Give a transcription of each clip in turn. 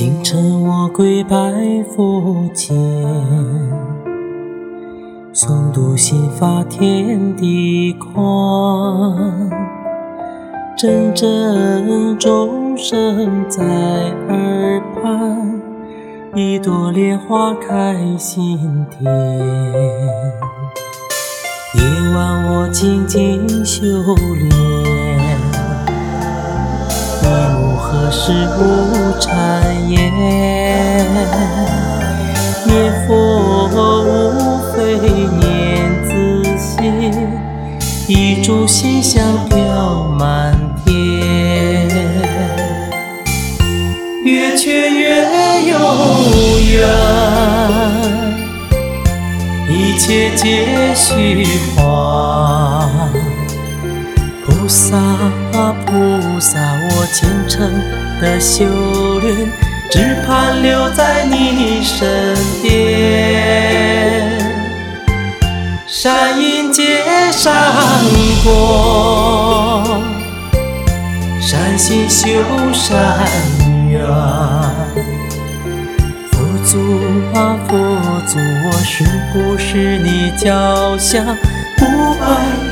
清晨我跪拜佛前，诵读心法天地宽，阵阵钟声在耳畔，一朵莲花开心田。夜晚我静静修炼。何时无谗言？念佛无非念自心，一炷心香飘满天。月缺月有圆，一切皆虚幻。菩萨啊菩萨，我虔诚的修炼，只盼留在你身边。善因结善果，善心修善缘。佛祖啊佛祖，我是不是你脚下不败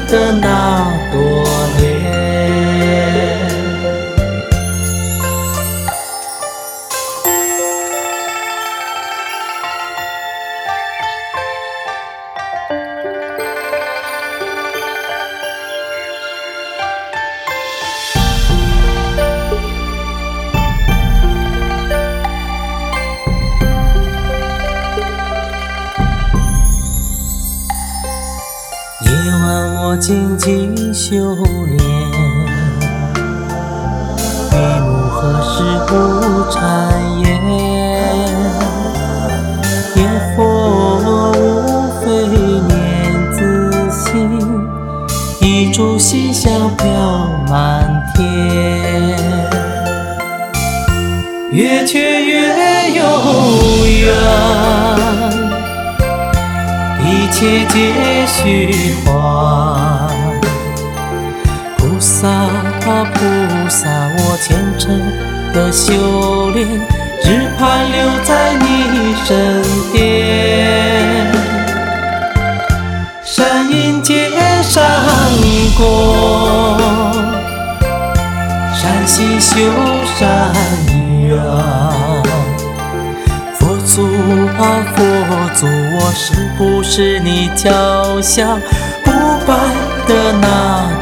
的那朵莲？我静静修炼，闭目何时无谗言？烟火无非念自心，一炷心香飘满天。月缺月有圆。一切皆虚幻，菩萨啊菩萨，我虔诚的修炼，只盼留在你身边。善因结善果，善心修善缘。啊佛祖，我是不是你脚下不败的那？